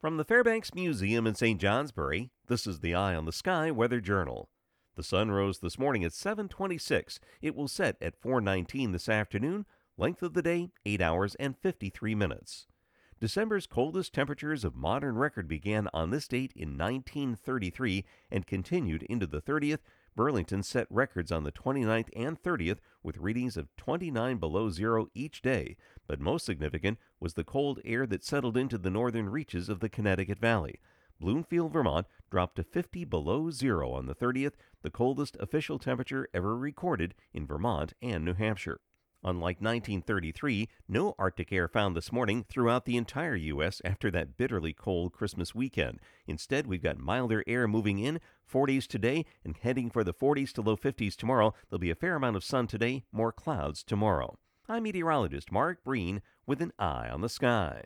From the Fairbanks Museum in St. Johnsbury, this is the Eye on the Sky Weather Journal. The sun rose this morning at 7:26. It will set at 4:19 this afternoon. Length of the day 8 hours and 53 minutes. December's coldest temperatures of modern record began on this date in 1933 and continued into the 30th. Burlington set records on the 29th and 30th with readings of 29 below zero each day, but most significant was the cold air that settled into the northern reaches of the Connecticut Valley. Bloomfield, Vermont dropped to 50 below zero on the 30th, the coldest official temperature ever recorded in Vermont and New Hampshire. Unlike 1933, no Arctic air found this morning throughout the entire U.S. after that bitterly cold Christmas weekend. Instead, we've got milder air moving in, 40s today, and heading for the 40s to low 50s tomorrow. There'll be a fair amount of sun today, more clouds tomorrow. I'm meteorologist Mark Breen with an eye on the sky.